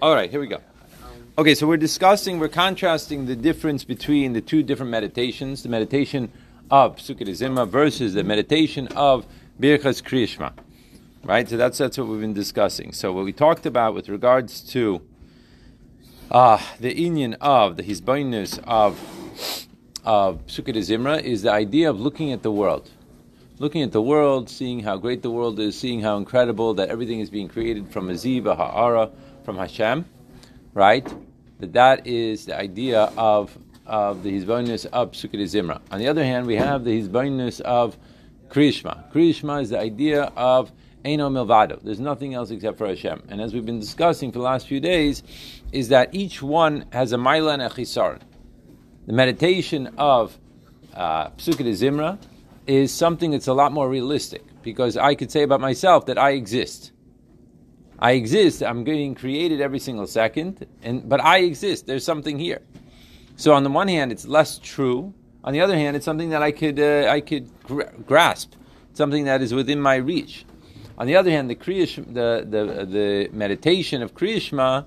All right, here we go. Okay, so we're discussing, we're contrasting the difference between the two different meditations, the meditation of Pesukei versus the meditation of Birchas Kriyishma. Right, so that's that's what we've been discussing. So what we talked about with regards to uh, the union of the hisbonenus of of Pesukei is the idea of looking at the world looking at the world, seeing how great the world is, seeing how incredible that everything is being created from a ziva ha'ara, from Hashem, right? That that is the idea of of the hizbonus of Pesukei Zimra. On the other hand, we have the hizbonus of Kriyishma. Kriyishma is the idea of Eino Milvado. There's nothing else except for Hashem. And as we've been discussing for the last few days, is that each one has a Maila and a Chisar. The meditation of uh, Zimra is something that's a lot more realistic because I could say about myself that I exist. I exist. I'm getting created every single second, and but I exist. There's something here. So on the one hand, it's less true. On the other hand, it's something that I could uh, I could grasp, something that is within my reach. On the other hand, the kriyish, the, the the meditation of kriyishma,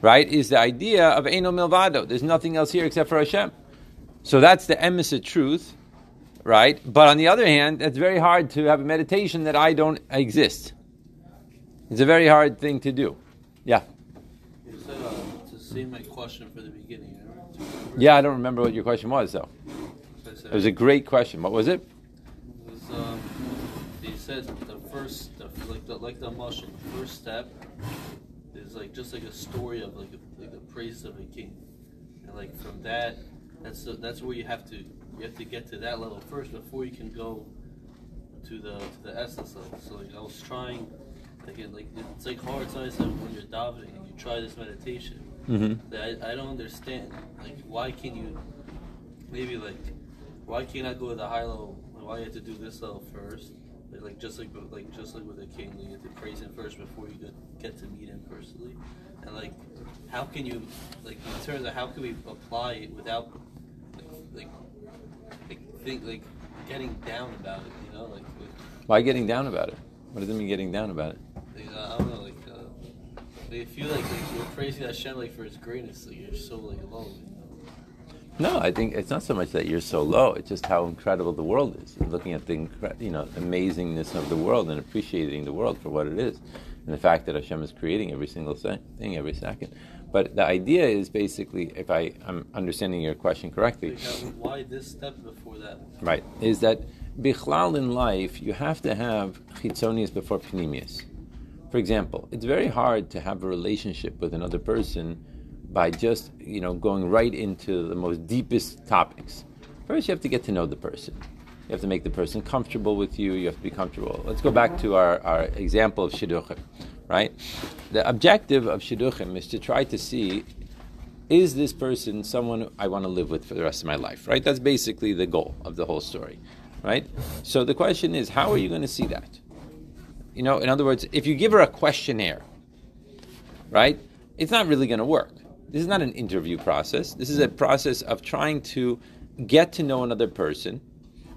right, is the idea of eno milvado. There's nothing else here except for Hashem. So that's the emissaire truth right? But on the other hand, it's very hard to have a meditation that I don't exist. It's a very hard thing to do. Yeah. You said uh, to see my question for the beginning. Yeah, I don't remember what your question was though. It was a great question. What was it? It was, um, he said the first, the, like the like the mushroom, first step is like just like a story of like a, like the praise of a king, and like from that, that's the, that's where you have to you have to get to that level first before you can go to the to the essence level. So like I was trying, like it, like it's like hard times when you're davening and you try this meditation. Mm-hmm. That I, I don't understand. Like why can you maybe like why can't I go to the high level? Why you have to do this level first? Like, like just like like just like with a king, you have to praise him first before you get, get to meet him personally. And like, how can you like in terms of how can we apply it without like, like think like getting down about it. You know, like. Why getting down about it? What does it mean getting down about it? Like, uh, I don't know, like. Uh, like feel like, like you're praising Hashem like for His greatness. Like you're so like low. No, I think it's not so much that you're so low. It's just how incredible the world is. You're looking at the you know amazingness of the world and appreciating the world for what it is, and the fact that Hashem is creating every single thing every second. But the idea is basically, if I, am understanding your question correctly, why this step before that? Right, is that bichlal in life you have to have chitzonius before pnimius. For example, it's very hard to have a relationship with another person by just you know going right into the most deepest topics. First, you have to get to know the person. You have to make the person comfortable with you. You have to be comfortable. Let's go back to our, our example of shidduchim right? The objective of shidduchim is to try to see is this person someone I want to live with for the rest of my life, right? That's basically the goal of the whole story, right? So the question is, how are you going to see that? You know, in other words, if you give her a questionnaire, right, it's not really going to work. This is not an interview process. This is a process of trying to get to know another person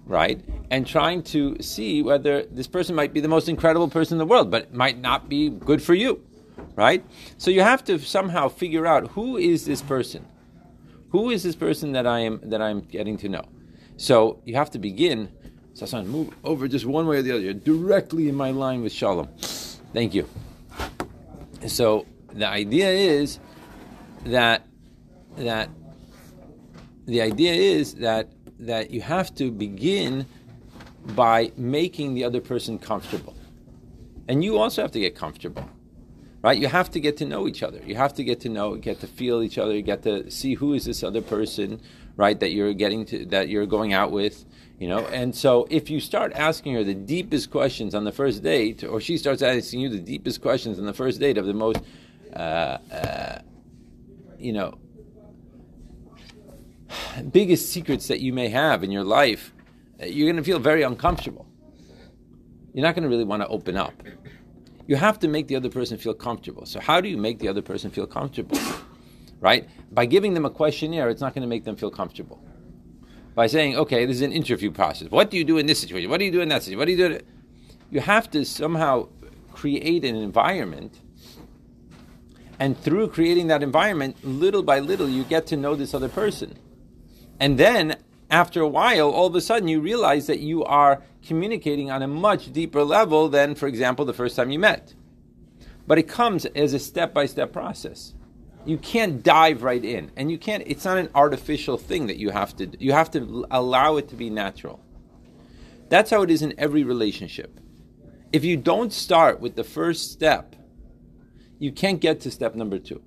right? And trying to see whether this person might be the most incredible person in the world, but might not be good for you, right? So you have to somehow figure out who is this person? Who is this person that I am that I'm getting to know? So you have to begin. Sasan, move over just one way or the other. You're directly in my line with Shalom. Thank you. So the idea is that that the idea is that that you have to begin by making the other person comfortable. And you also have to get comfortable. Right? You have to get to know each other. You have to get to know, get to feel each other, you get to see who is this other person, right, that you're getting to that you're going out with, you know. And so if you start asking her the deepest questions on the first date, or she starts asking you the deepest questions on the first date of the most uh, uh, you know, biggest secrets that you may have in your life, uh, you're going to feel very uncomfortable. You're not going to really want to open up. You have to make the other person feel comfortable. So, how do you make the other person feel comfortable? Right? By giving them a questionnaire, it's not going to make them feel comfortable. By saying, okay, this is an interview process. What do you do in this situation? What do you do in that situation? What do you do? You have to somehow create an environment And through creating that environment, little by little, you get to know this other person. And then after a while, all of a sudden, you realize that you are communicating on a much deeper level than, for example, the first time you met. But it comes as a step by step process. You can't dive right in, and you can't. It's not an artificial thing that you have to. You have to allow it to be natural. That's how it is in every relationship. If you don't start with the first step, you can't get to step number two.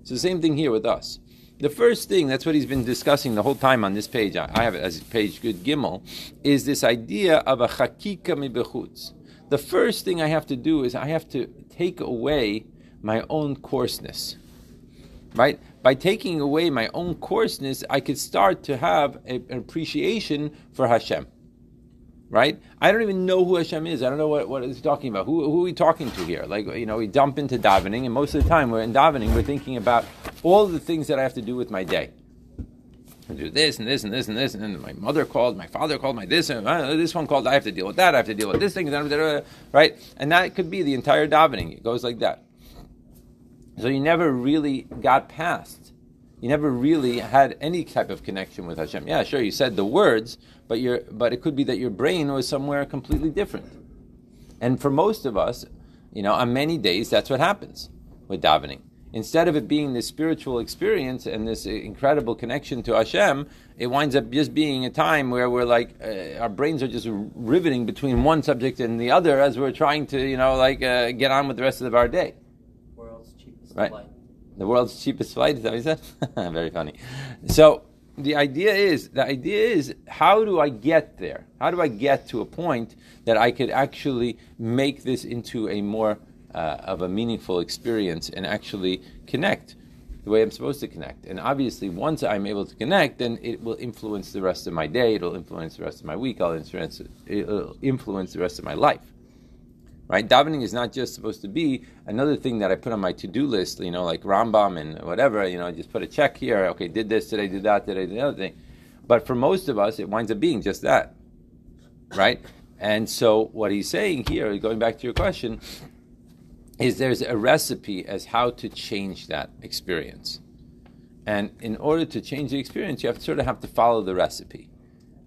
It's the same thing here with us. The first thing, that's what he's been discussing the whole time on this page, I have it as page good gimel, is this idea of a chakika mibechutz. The first thing I have to do is I have to take away my own coarseness. Right? By taking away my own coarseness, I could start to have a, an appreciation for Hashem right? I don't even know who Hashem is. I don't know what, what he's talking about. Who, who are we talking to here? Like, you know, we dump into davening, and most of the time we're in davening, we're thinking about all the things that I have to do with my day. I do this and this and this and this, and then my mother called, my father called, my this and uh, this one called. I have to deal with that. I have to deal with this thing, right? And that could be the entire davening. It goes like that. So you never really got past you never really had any type of connection with Hashem. Yeah, sure, you said the words, but you but it could be that your brain was somewhere completely different. And for most of us, you know, on many days, that's what happens with davening. Instead of it being this spiritual experience and this incredible connection to Hashem, it winds up just being a time where we're like, uh, our brains are just riveting between one subject and the other as we're trying to, you know, like uh, get on with the rest of our day. World's cheapest right? The world's cheapest flight, is that what you said? Very funny. So the idea is the idea is how do I get there? How do I get to a point that I could actually make this into a more uh, of a meaningful experience and actually connect the way I'm supposed to connect. And obviously, once I'm able to connect, then it will influence the rest of my day. It'll influence the rest of my week. I'll influence, it'll influence the rest of my life right? Davening is not just supposed to be another thing that I put on my to-do list, you know, like Rambam and whatever, you know, I just put a check here, okay, did this today, did that today, did the other thing. But for most of us, it winds up being just that, right? And so what he's saying here, going back to your question, is there's a recipe as how to change that experience. And in order to change the experience, you have to sort of have to follow the recipe,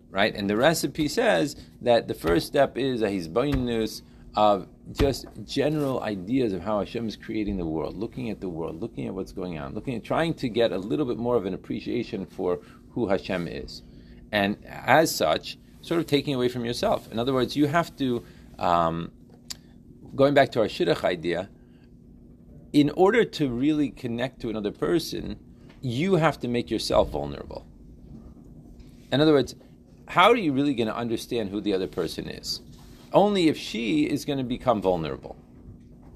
right? And the recipe says that the first step is a hisbonenus, of just general ideas of how Hashem is creating the world, looking at the world, looking at what's going on, looking at trying to get a little bit more of an appreciation for who Hashem is, and as such, sort of taking away from yourself. In other words, you have to, um, going back to our shidduch idea, in order to really connect to another person, you have to make yourself vulnerable. In other words, how are you really going to understand who the other person is? only if she is going to become vulnerable,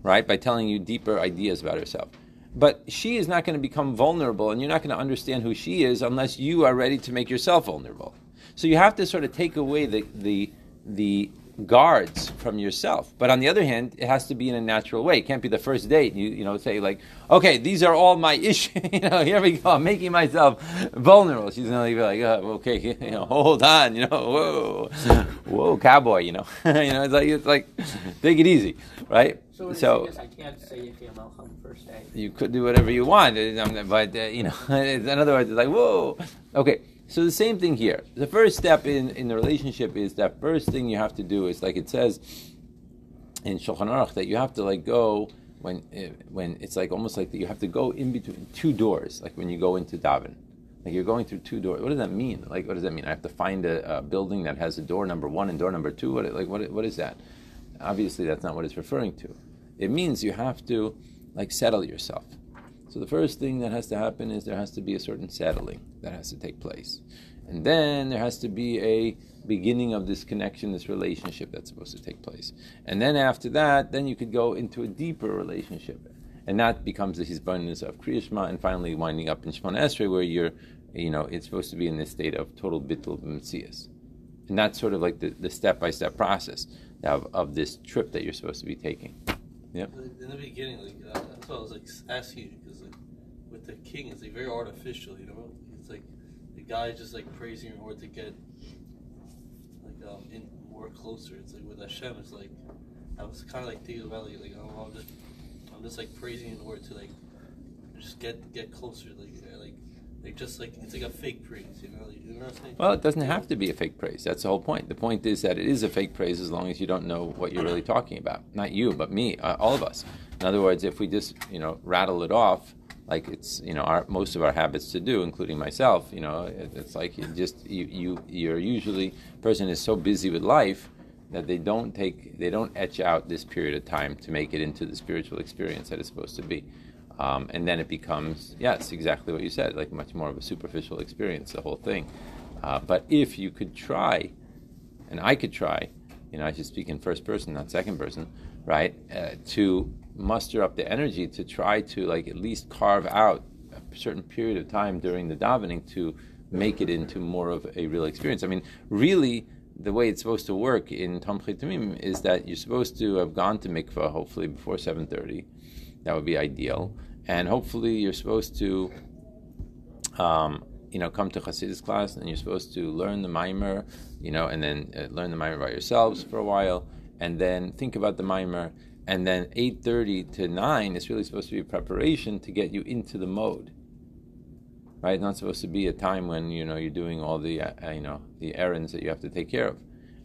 right? By telling you deeper ideas about herself. But she is not going to become vulnerable, and you're not going to understand who she is unless you are ready to make yourself vulnerable. So you have to sort of take away the the the guards from yourself. But on the other hand, it has to be in a natural way. It can't be the first date. You you know say like, okay, these are all my issues. you know, here we go. I'm making myself vulnerable. She's gonna be like, oh, okay, you know, hold on. You know, whoa, whoa, cowboy. You know, you know, it's like it's like, take it easy, right? So, so I can't say Malcolm first day. You could do whatever you want, but uh, you know, in other words, it's like whoa, okay. So the same thing here. The first step in, in the relationship is that first thing you have to do is like it says in Shulchan Aruch that you have to like go when eh, when it's like almost like you have to go in between two doors, like when you go into daven. Like you're going through two doors. What does that mean? Like what does that mean? I have to find a, a building that has a door number one and door number two. What like what what is that? Obviously, that's not what it's referring to. It means you have to like settle yourself. So the first thing that has to happen is there has to be a certain settling that has to take place. And then there has to be a beginning of this connection, this relationship that's supposed to take place. And then after that, then you could go into a deeper relationship. And that becomes the hisbonenus of Kriyashma, and finally winding up in Shemona Esrei, where you're, you know, it's supposed to be in this state of total bittul b'metzias. And that's sort of like the step by step process of, of this trip that you're supposed to be taking. Yeah. In the beginning, like uh, that's what I was like asking you because like with the king, it's like very artificial. You know, it's like the guy just like praising in order to get like um, in more closer. It's like with Hashem, it's like I was kind of like thinking about like, like I'm just I'm just like praising in order to like just get get closer, like like like just like it's like a fake praise, you know? You know? Well, it doesn't have to be a fake praise. That's the whole point. The point is that it is a fake praise as long as you don't know what you're really talking about. Not you, but me, uh, all of us. In other words, if we just you know rattle it off like it's you know our most of our habits to do, including myself. You know, it, it's like just you you you're usually person is so busy with life that they don't take they don't etch out this period of time to make it into the spiritual experience that it's supposed to be. Um, and then it becomes yes exactly what you said like much more of a superficial experience the whole thing uh, but if you could try and i could try you know i should speak in first person not second person right uh, to muster up the energy to try to like at least carve out a certain period of time during the davening to make it into more of a real experience. I mean, really, the way it's supposed to work in Tom Tamim is that you're supposed to have gone to mikvah hopefully before 7:30. That would be ideal, and hopefully you're supposed to. Um, you know, come to Hasidus class, and you're supposed to learn the mimer, you know, and then uh, learn the mimer by yourselves for a while, and then think about the mimer, and then 8.30 to 9 is really supposed to be preparation to get you into the mode right? Not supposed to be a time when you know you're doing all the uh, you know the errands that you have to take care of.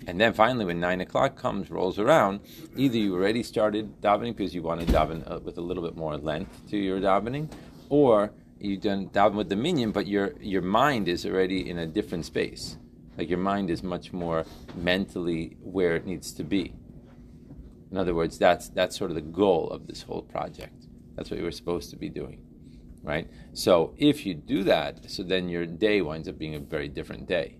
And then finally when 9 o'clock comes rolls around either you already started davening because you want to daven uh, with a little bit more length to your davening or you done daven with the minyan but your your mind is already in a different space. Like your mind is much more mentally where it needs to be in other words, that's that's sort of the goal of this whole project. That's what you were supposed to be doing, right? So if you do that, so then your day winds up being a very different day.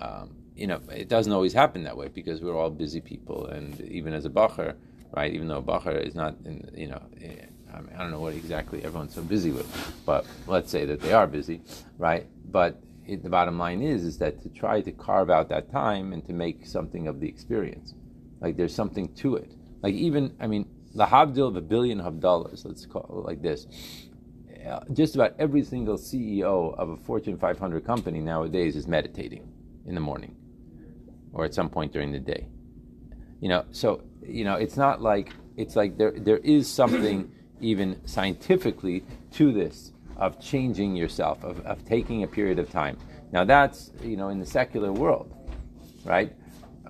Um, you know, it doesn't always happen that way because we're all busy people, and even as a bacher, right? Even though a bacher is not, in, you know, eh, I, mean, I don't know what exactly everyone's so busy with, but let's say that they are busy, right? But it, the bottom line is, is that to try to carve out that time and to make something of the experience. Like there's something to it. Like even, I mean, the habdil of a billion dollars. let's call it like this. Uh, just about every single CEO of a Fortune 500 company nowadays is meditating in the morning or at some point during the day. You know, so you know, it's not like it's like there there is something even scientifically to this of changing yourself, of, of taking a period of time. Now that's you know in the secular world, right?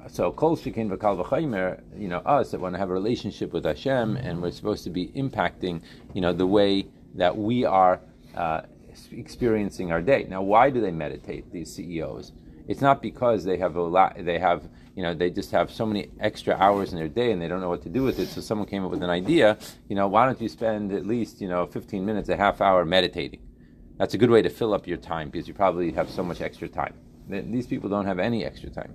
So kol shekin v'kal v'chaymer, you know, us that want to have a relationship with Hashem, and we're supposed to be impacting, you know, the way that we are uh, experiencing our day. Now, why do they meditate? These CEOs. It's not because they have a lot. They have, you know, they just have so many extra hours in their day, and they don't know what to do with it. So someone came up with an idea. You know, why don't you spend at least, you know, 15 minutes, a half hour meditating? That's a good way to fill up your time because you probably have so much extra time. These people don't have any extra time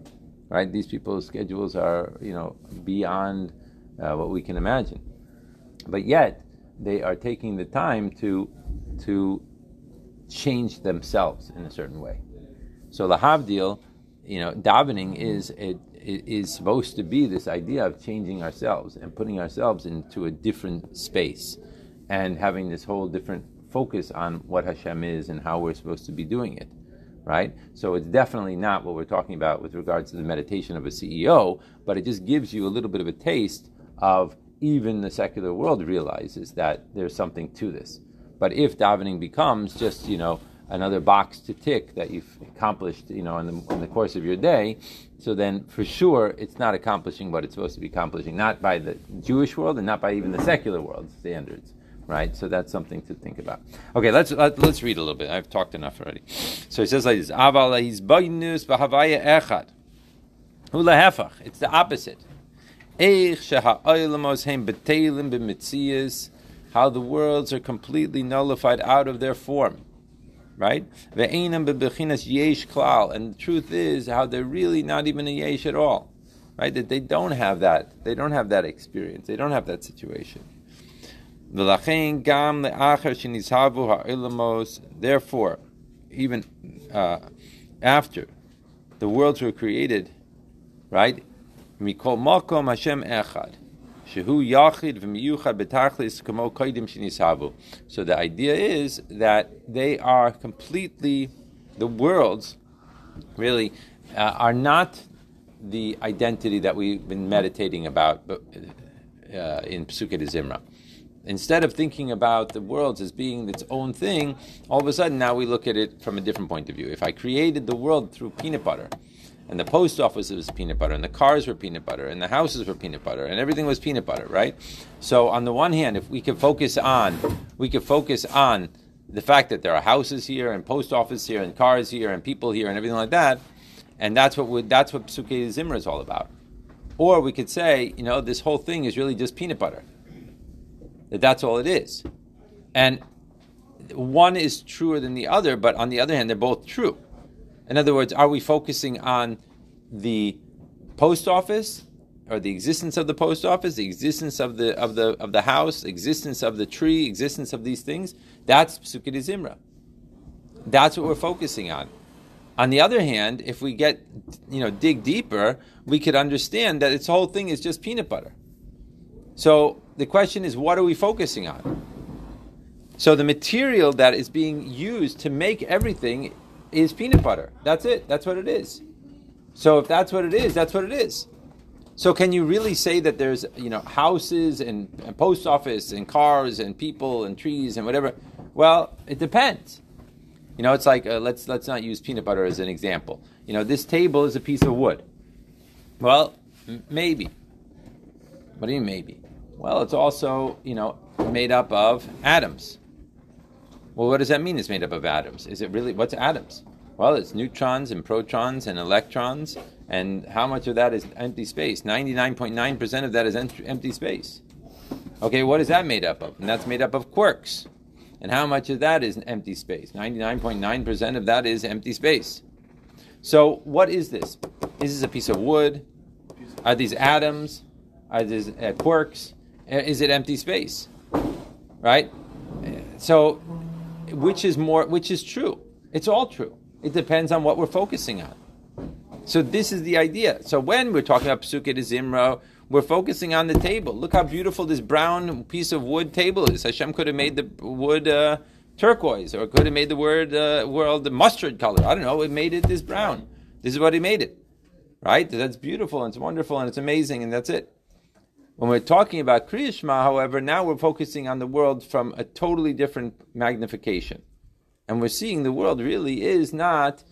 right? These people's schedules are, you know, beyond uh, what we can imagine. But yet, they are taking the time to to change themselves in a certain way. So the Havdil, you know, davening is it is supposed to be this idea of changing ourselves and putting ourselves into a different space and having this whole different focus on what Hashem is and how we're supposed to be doing it right? So it's definitely not what we're talking about with regards to the meditation of a CEO, but it just gives you a little bit of a taste of even the secular world realizes that there's something to this. But if davening becomes just, you know, another box to tick that you've accomplished, you know, in the, in the course of your day, so then for sure it's not accomplishing what it's supposed to be accomplishing, not by the Jewish world and not by even the secular world standards right? So that's something to think about. Okay, let's uh, let, us let us read a little bit. I've talked enough already. So he says like this: Aval bainus b'havaya echad. It's the opposite. Eich b'mitzias. How the worlds are completely nullified out of their form. Right? Ve'enam bebechinas yesh klal. And the truth is how they're really not even a yesh at all. Right? That they don't have that. They don't have that experience. They don't have that situation. Therefore, even uh, after the worlds were created, right? Mikol yachid. So the idea is that they are completely, the worlds really uh, are not the identity that we've been meditating about uh, in Pesukei Zimra Instead of thinking about the world as being its own thing, all of a sudden now we look at it from a different point of view. If I created the world through peanut butter, and the post office was peanut butter, and the cars were peanut butter, and the houses were peanut butter, and everything was peanut butter, right? So on the one hand, if we could focus on, we could focus on the fact that there are houses here, and post office here, and cars here, and people here, and everything like that, and that's what would, that's what Psuke Zimra is all about. Or we could say, you know, this whole thing is really just peanut butter. That that's all it is, and one is truer than the other, but on the other hand, they're both true. In other words, are we focusing on the post office or the existence of the post office, the existence of the of the of the house, existence of the tree, existence of these things? That's Psukei Zimra. That's what we're focusing on. On the other hand, if we get you know dig deeper, we could understand that its whole thing is just peanut butter. So the question is, what are we focusing on? So the material that is being used to make everything is peanut butter. That's it. That's what it is. So if that's what it is, that's what it is. So can you really say that there's you know houses and, and post office and cars and people and trees and whatever? Well, it depends. You know, it's like uh, let's let's not use peanut butter as an example. You know, this table is a piece of wood. Well, m- maybe. What do you mean maybe? Well, it's also you know made up of atoms. Well, what does that mean? It's made up of atoms. Is it really what's atoms? Well, it's neutrons and protons and electrons, and how much of that is empty space? Ninety-nine point nine percent of that is empty space. Okay, what is that made up of? And that's made up of quarks. And how much of that is empty space? Ninety-nine point nine percent of that is empty space. So, what is this? Is this a piece of wood? Are these atoms? Are these uh, quarks? Uh, is it empty space? Right? So which is more, which is true. It's all true. It depends on what we're focusing on. So this is the idea. So when we're talking about Psukei de we're focusing on the table. Look how beautiful this brown piece of wood table is. Hashem could have made the wood uh, turquoise, or could have made the word uh, world mustard color. I don't know. It made it this brown. This is what he made it, right? That's beautiful and it's wonderful and it's amazing and that's it. When we're talking about Kriyashma, however, now we're focusing on the world from a totally different magnification. And we're seeing the world really is not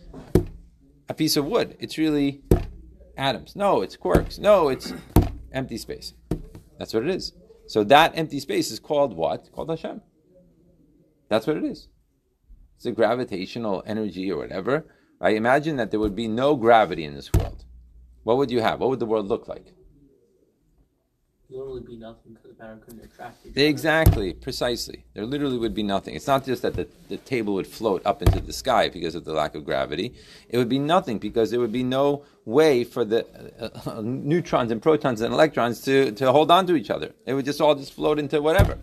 a piece of wood. It's really atoms. No, it's quarks. No, it's empty space. That's what it is. So that empty space is called what? Called Hashem. That's what it is. It's a gravitational energy or whatever. I imagine that there would be no gravity in this world. What would you have? What would the world look like? Literally be nothing because the matter couldn't attract Exactly, precisely. There literally would be nothing. It's not just that the, the table would float up into the sky because of the lack of gravity. It would be nothing because there would be no way for the uh, uh, neutrons and protons and electrons to, to hold on to each other. It would just all just float into whatever.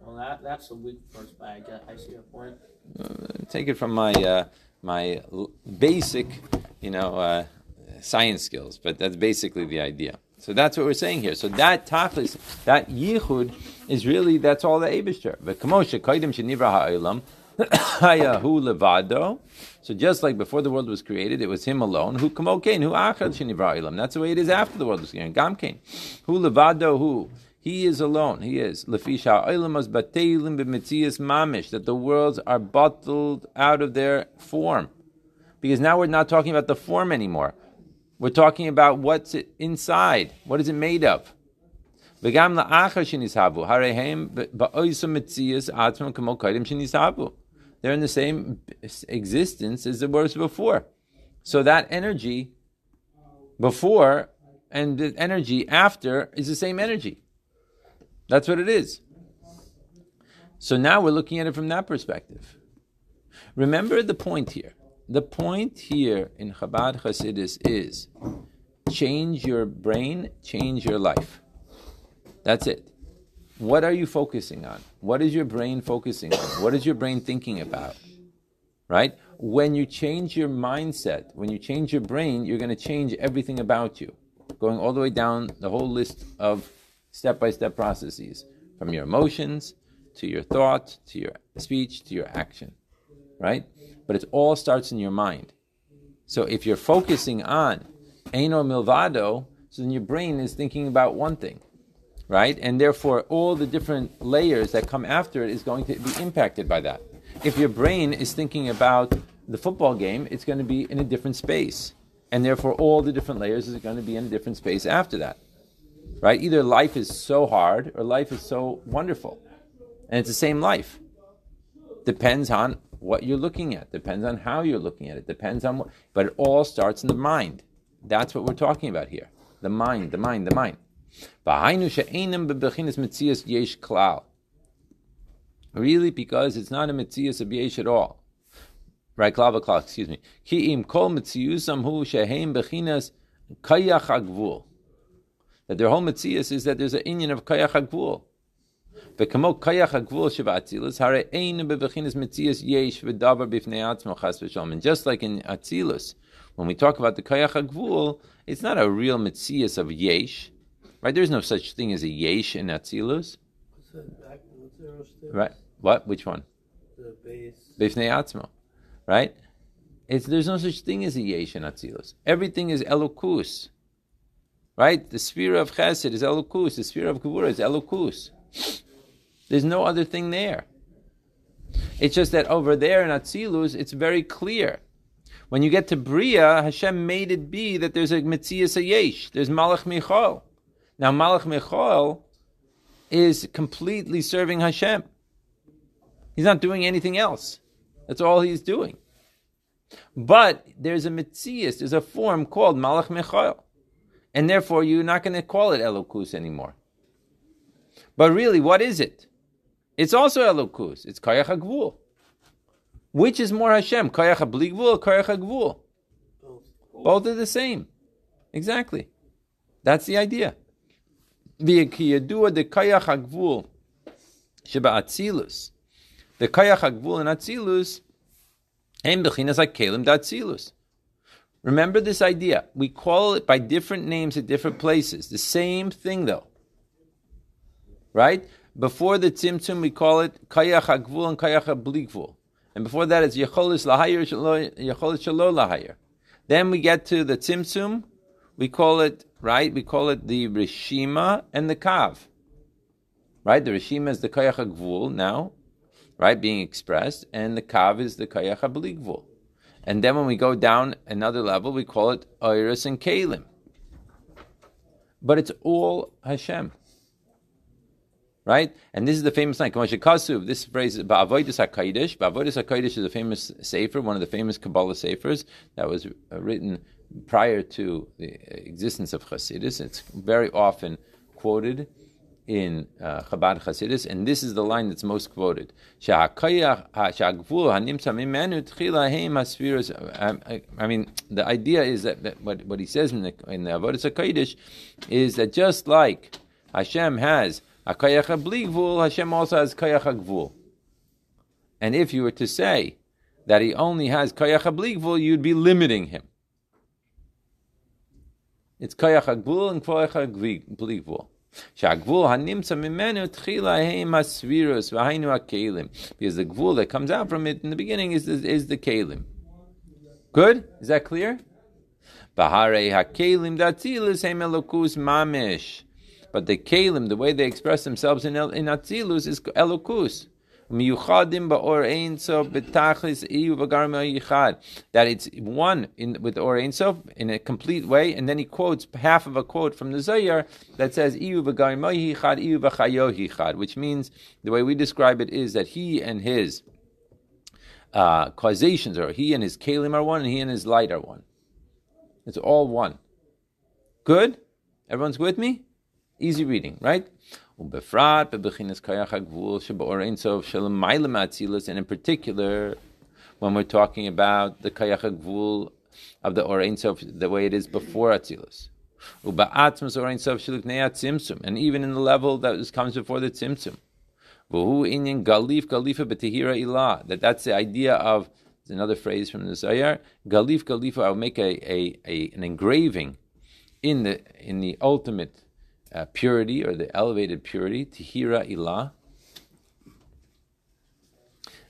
Well, that, that's a weak first bag. I see your point. Uh, take it from my uh, my basic, you know, uh, science skills, but that's basically the idea. So that's what we're saying here. So that tachlis, that yichud, is really that's all the Eibushter. V'kamosha kaidim shenivra ha'olam hayahu levado. So just like before the world was created, it was him alone. Who kamokein, who achad shenivra ha'olam. That's the way it is after the world was created. Gamkein, who levado, who. He is alone. He is. Lefisha oilamas batelim b'mitzias mamish. That the worlds are bottled out of their form. Because now we're not talking about the form anymore. We're talking about what's inside. What is it made of? They're in the same existence as the words before. So that energy before and the energy after is the same energy. That's what it is. So now we're looking at it from that perspective. Remember the point here. The point here in Chabad Hasidus is change your brain, change your life. That's it. What are you focusing on? What is your brain focusing on? What is your brain thinking about? Right? When you change your mindset, when you change your brain, you're going to change everything about you. Going all the way down the whole list of step by step processes from your emotions to your thought to your speech to your action. Right? but it all starts in your mind. So if you're focusing on Eino Milvado, so then your brain is thinking about one thing. right? And therefore, all the different layers that come after it is going to be impacted by that. If your brain is thinking about the football game, it's going to be in a different space. And therefore, all the different layers is going to be in a different space after that. Right? Either life is so hard or life is so wonderful. And it's the same life. Depends on what you're looking at, depends on how you're looking at it, depends on what, but it all starts in the mind. That's what we're talking about here. The mind, the mind, the mind. Really, because it's not a mitzias of yesh at all. Right, klava klal, excuse me. Ki im kol mitziyusam hu bechinas kayach. That their whole mitzias is that there's an inyan of kayach agvul. וכמו כיח הגבול שבאצילוס, הרי אין בבחינס מציאס יש ודבר בפני עצמו חס ושלום. And just like in Atzilus, when we talk about the kayach הגבול, it's not a real mitzias of yesh, right? There's no such thing as a yesh in Atzilus. What's that back? What's the upstairs? Right. What? Which one? The base. Bifnei Atzmo. Right? It's, there's no such thing as a Yesh in Atzilus. Everything is Elokus. Right? The sphere of Chesed is Elokus. The sphere of Gevurah is Elokus. There's no other thing there. It's just that over there in Atzilus, it's very clear. When you get to Bria, Hashem made it be that there's a Metzias Yesh. There's Malach Michal. Now, Malach Michal is completely serving Hashem. He's not doing anything else. That's all he's doing. But there's a mitzias, there's a form called Malach Michal. And therefore, you're not going to call it Elokus anymore. But really, what is it? It's also Elokus. It's Kayach HaGvul. Which is more Hashem? Kayach HaBligvul or Kayach HaGvul? Both are the same. Exactly. That's the idea. The Kiyadua de Kayach HaGvul Sheba Atzilus. The Kayach HaGvul and Atzilus Hem bechinas like Kalim Datzilus. Remember this idea. We call it by different names at different places. The same thing though. Right? Before the Tzimtzum, we call it Kayach HaGvul and Kayach HaBligvul. And before that, it's Yecholis Lahayir, Yecholis Shalo Lahayir. Then we get to the Tzimtzum, we call it, right? We call it the Rishima and the Kav. Right? The Rishima is the Kayach HaGvul now, right, being expressed, and the kav is the kayach habeligvul. And then when we go down another level, we call it iris and kalim. But it's all Hashem. Right? And this is the famous line. This phrase is Ba'avoidus HaKadosh. Ba'avoidus HaKadosh is a famous sefer, one of the famous Kabbalah sefers that was written prior to the existence of Chassidus. It's very often quoted in uh, Chabad Chasidus, and this is the line that's most quoted. Um, I mean, the idea is that, that what, what he says in the, in the Avodah is that just like Hashem has a bli gvul, Hashem also has kayach gvul. And if you were to say that he only has kayach bligvul, you'd be limiting him. It's kayach gvul and kayach bligvul. Because the gvul that comes out from it in the beginning is, is, is the kalim. Good? Is that clear? Bahare hakelim datzilis mamish. But the kelim, the way they express themselves in, in atzilus is elokus. That it's one in, with Or Ein Sof in a complete way, and then he quotes half of a quote from the Zayar that says which means the way we describe it is that he and his uh, causations, or he and his kalim are one, and he and his light are one. It's all one. Good? Everyone's with me? Easy reading, right? Ubefrat, Bebechinas Kayach Agvul, Shabaoreinsov, Shalom Mailam and in particular, when we're talking about the Kayach Agvul of the Orain Sof, the way it is before Atzilus. Uba'atmas Orain Sof Shiluknea Tzimtzum, and even in the level that comes before the Tzimtzum. Vuhu inyan galif galifa betahira ilah. That that's the idea of another phrase from the Zayar. Galif galifa. I'll make a, a, a, an engraving in the in the ultimate uh, purity or the elevated purity, Tihira Ilah.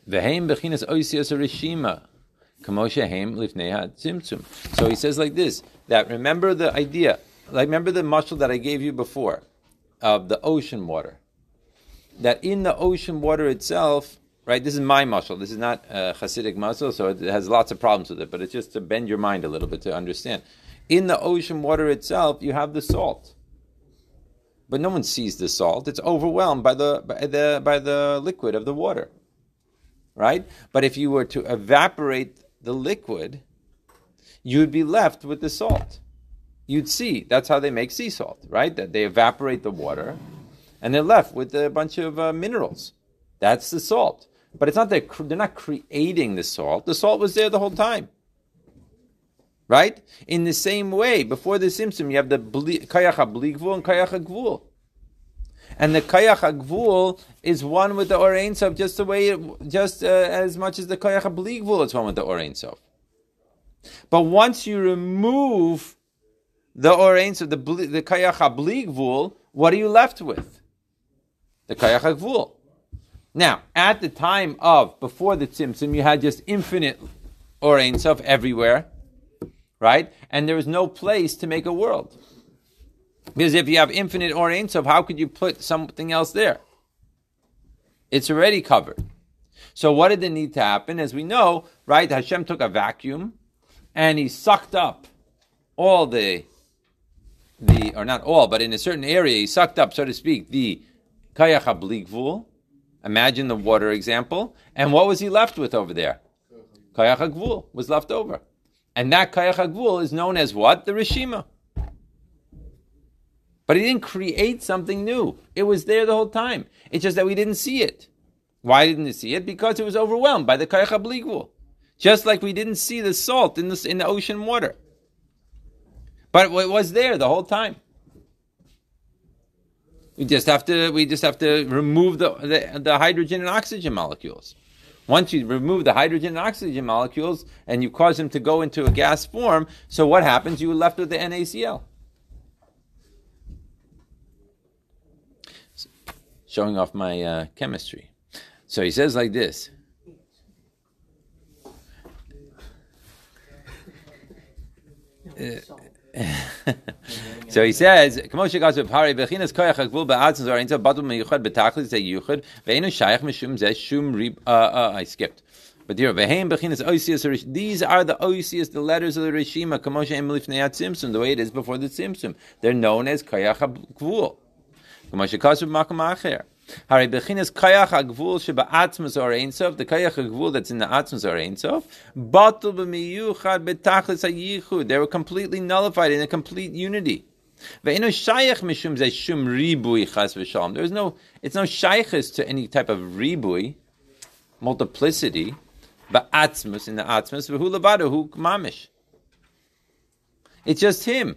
Vehem bechinas oisias rishima. So he says like this, that remember the idea, like remember the mashal that I gave you before, of the ocean water. That in the ocean water itself, right? This is my mashal. This is not uh, Hasidic mashal, so it has lots of problems with it. But it's just to bend your mind a little bit to understand. In the ocean water itself, you have the salt, but no one sees the salt. It's overwhelmed by the by the by the liquid of the water, right? But if you were to evaporate the liquid, you would be left with the salt. You'd see that's how they make sea salt, right? That they evaporate the water, and they're left with a bunch of uh, minerals. That's the salt. But it's not that they're not creating the salt. The salt was there the whole time. Right? In the same way, before the Tzimtzum, you have the Kayach HaBligvul and Kayach. And the Kayach HaGvul is one with the Orain Sof just the way, just uh, as much as the Kayach HaBligvul is one with the Orain Sof. But once you remove the Orain Sof, the, the Kayach what are you left with? The Kayach HaGvul. Now, at the time of, before the Tzimtzum, you had just infinite Orain Sof everywhere right? And there is no place to make a world. Because if you have infinite or of how could you put something else there? It's already covered. So what did it need to happen? As we know, right, Hashem took a vacuum and he sucked up all the the or not all, but in a certain area he sucked up, so to speak, the kayach habligvul. Imagine the water example. And what was he left with over there? Kayach was left over. And that Kayach HaGvul is known as what? The Rishima. But he didn't create something new. It was there the whole time. It's just that we didn't see it. Why didn't we see it? Because it was overwhelmed by the Kayach HaBligvul. Just like we didn't see the salt in the, in the ocean water. But it was there the whole time. We just have to we just have to remove the, the, the hydrogen and oxygen molecules. Once you remove the hydrogen and oxygen molecules and you cause them to go into a gas form, so what happens? You are left with the NaCl. Showing off my uh, chemistry. So he says like this. Uh, so he says, "Kamo shegas b'pari bechinas koyach hakvul ba'atzin zorinta badul meyuchad betachlis ze yuchad ve'enu shayach mishum ze shum rib." Uh, uh, I skipped. But here, ve'heim bechinas oisius. These are the oisius, the letters of the rishima. Kamo she'em lifnei tzimtzum, the way it is before the tzimtzum. They're known as koyach hakvul. Kamo shekasu b'makam acher. Hari bechinas kayach agvul sheba atzmas or einsof, the kayach agvul that's in the atzmas or einsof, batul b'miyuchad betachlis hayichud. They were completely nullified in a complete unity. Ve'ino shayach mishum ze shum ribui chas v'shalom. There is no, it's no shaychus to any type of ribui, multiplicity, ba'atzmus in the atzmus, v'hu levado, hu mamish. It's just him.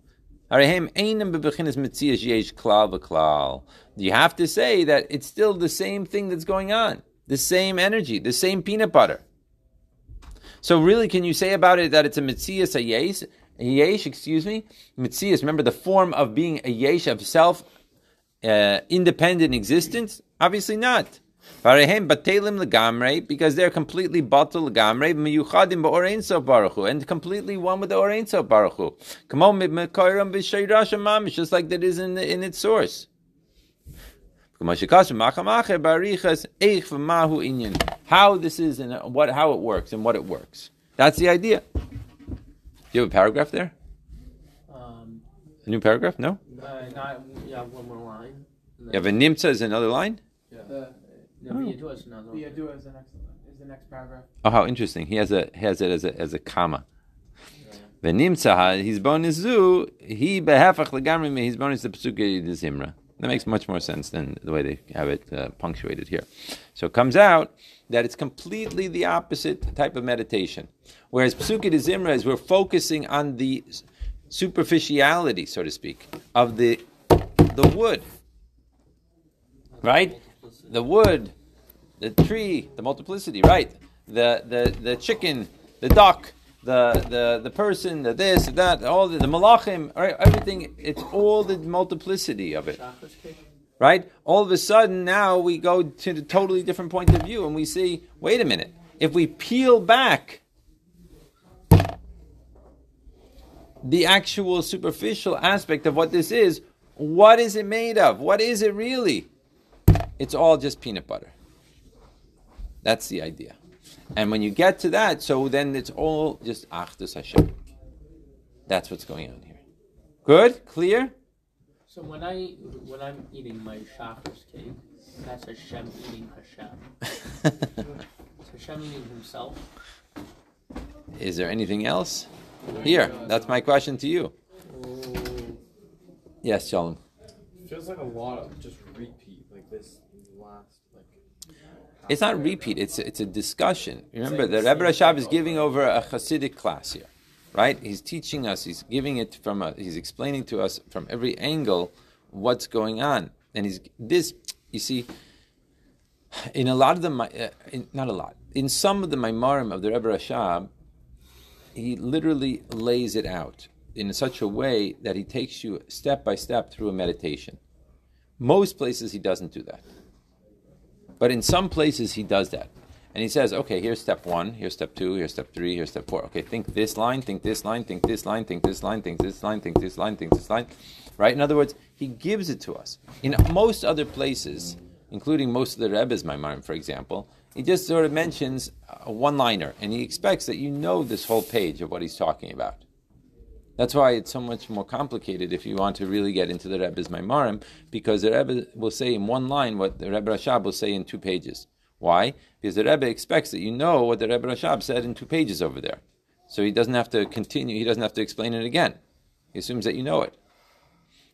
You have to say that it's still the same thing that's going on, the same energy, the same peanut butter. So really, can you say about it that it's a mitzias, a yesh, a yesh, excuse me, mitzias? Remember the form of being a yesh of self uh, independent existence? Obviously not. Because they're completely batal legamre, miyuchadim ba'orein so baruchu, and completely one with the orein so baruchu. Come on, mamish, just like that is in, in its source. How this is and what how it works and what it works. That's the idea. Do you have a paragraph there? Um, a new paragraph? No. Uh, not, yeah, one more line. You have a nimtza is another line. Yeah. The oh. is another. is the next is the next paragraph. Oh, how interesting! He has a has it as a as a comma. V'nimtza his bonus zu he behafach legamri me his bonus the pesuke the zimra. That makes much more sense than the way they have it uh, punctuated here. So it comes out that it's completely the opposite type of meditation. Whereas Pesukei de Zimra is we're focusing on the superficiality, so to speak, of the the wood. Right? The wood, the tree, the multiplicity, right? The the the chicken, the duck, the the the person, the this, that, all the, the malachim, right? everything. It's all the multiplicity of it. Right? All of a sudden, now we go to a totally different point of view, and we see, wait a minute. If we peel back the actual superficial aspect of what this is, what is it made of? What is it really? It's all just peanut butter. That's the idea. And when you get to that, so then it's all just Achdus Hashem. That's what's going on here. Good? Clear? So when I when I'm eating my shacharis cake, that's Hashem eating Hashem. Hashem eating himself. Is there anything else? Here, that's my question to you. Oh. Yes, Shalom. Feels like a lot of just repeat, like this last, like. It's not repeat. It's it's a discussion. Remember, the Rebbe Rashab is giving over a Hasidic class here, right? He's teaching us. He's giving it from. A, he's explaining to us from every angle what's going on, and he's this. You see, in a lot of the, uh, in, not a lot, in some of the Maimarim of the Rebbe Rashab, he literally lays it out in such a way that he takes you step by step through a meditation. Most places he doesn't do that. But in some places he does that. And he says, okay, here's step one, here's step two, here's step three, here's step four. Okay, think this line, think this line, think this line, think this line, think this line, think this line, think this line. Right? In other words, he gives it to us. In most other places, including most of the Rebbe's Maimarim, for example, he just sort of mentions a one liner and he expects that you know this whole page of what he's talking about. That's why it's so much more complicated if you want to really get into the Rebbe's Maimarim, because the Rebbe will say in one line what the Rebbe Rashab will say in two pages. Why? Because the Rebbe expects that you know what the Rebbe Rashab said in two pages over there. So he doesn't have to continue, he doesn't have to explain it again. He assumes that you know it.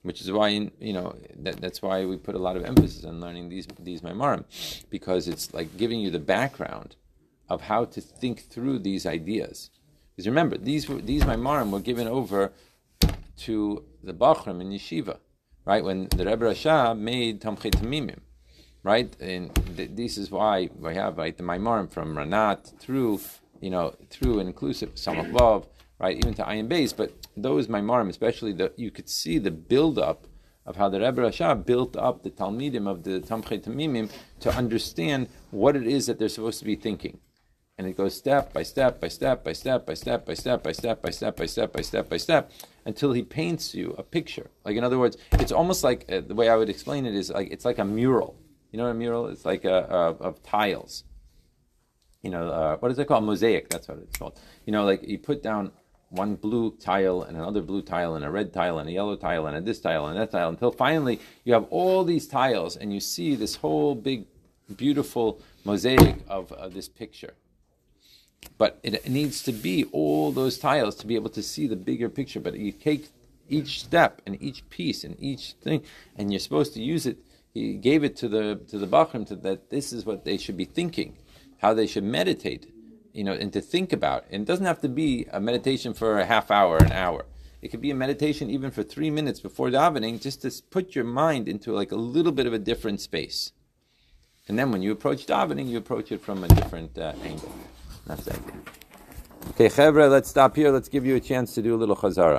Which is why, you know, that, that's why we put a lot of emphasis on learning these, these Maimarim, because it's like giving you the background of how to think through these ideas. Because remember, these were, these Maimarim were given over to the Bachram in Yeshiva, right? When the Rebbe Rashab made Tomchei Temimim, right? And th- this is why we have right the Maimarim from Ranat through, you know, through and inclusive Vav, right, even to Ayin Beis. But those Maimarim, especially, the, you could see the build-up of how the Rebbe Rashab built up the Talmidim of the Tomchei Temimim to understand what it is that they're supposed to be thinking and it goes step by step by step by step by step by step by step by step by step by step by step until he paints you a picture. Like in other words, it's almost like uh, the way I would explain it is like it's like a mural. You know what a mural? It's like a, of tiles. You know uh, what is it called? Mosaic. That's what it's called. You know, like you put down one blue tile and another blue tile and a red tile and a yellow tile and a this tile and that tile until finally you have all these tiles and you see this whole big beautiful mosaic of, of this picture. But it needs to be all those tiles to be able to see the bigger picture. But you take each step and each piece and each thing, and you're supposed to use it. He gave it to the to the Bachrim to, that this is what they should be thinking, how they should meditate, you know, and to think about. And it doesn't have to be a meditation for a half hour, an hour. It could be a meditation even for three minutes before davening, just to put your mind into like a little bit of a different space. And then when you approach davening, you approach it from a different uh, angle. Okay, Chevra, let's stop here. Let's give you a chance to do a little chazara.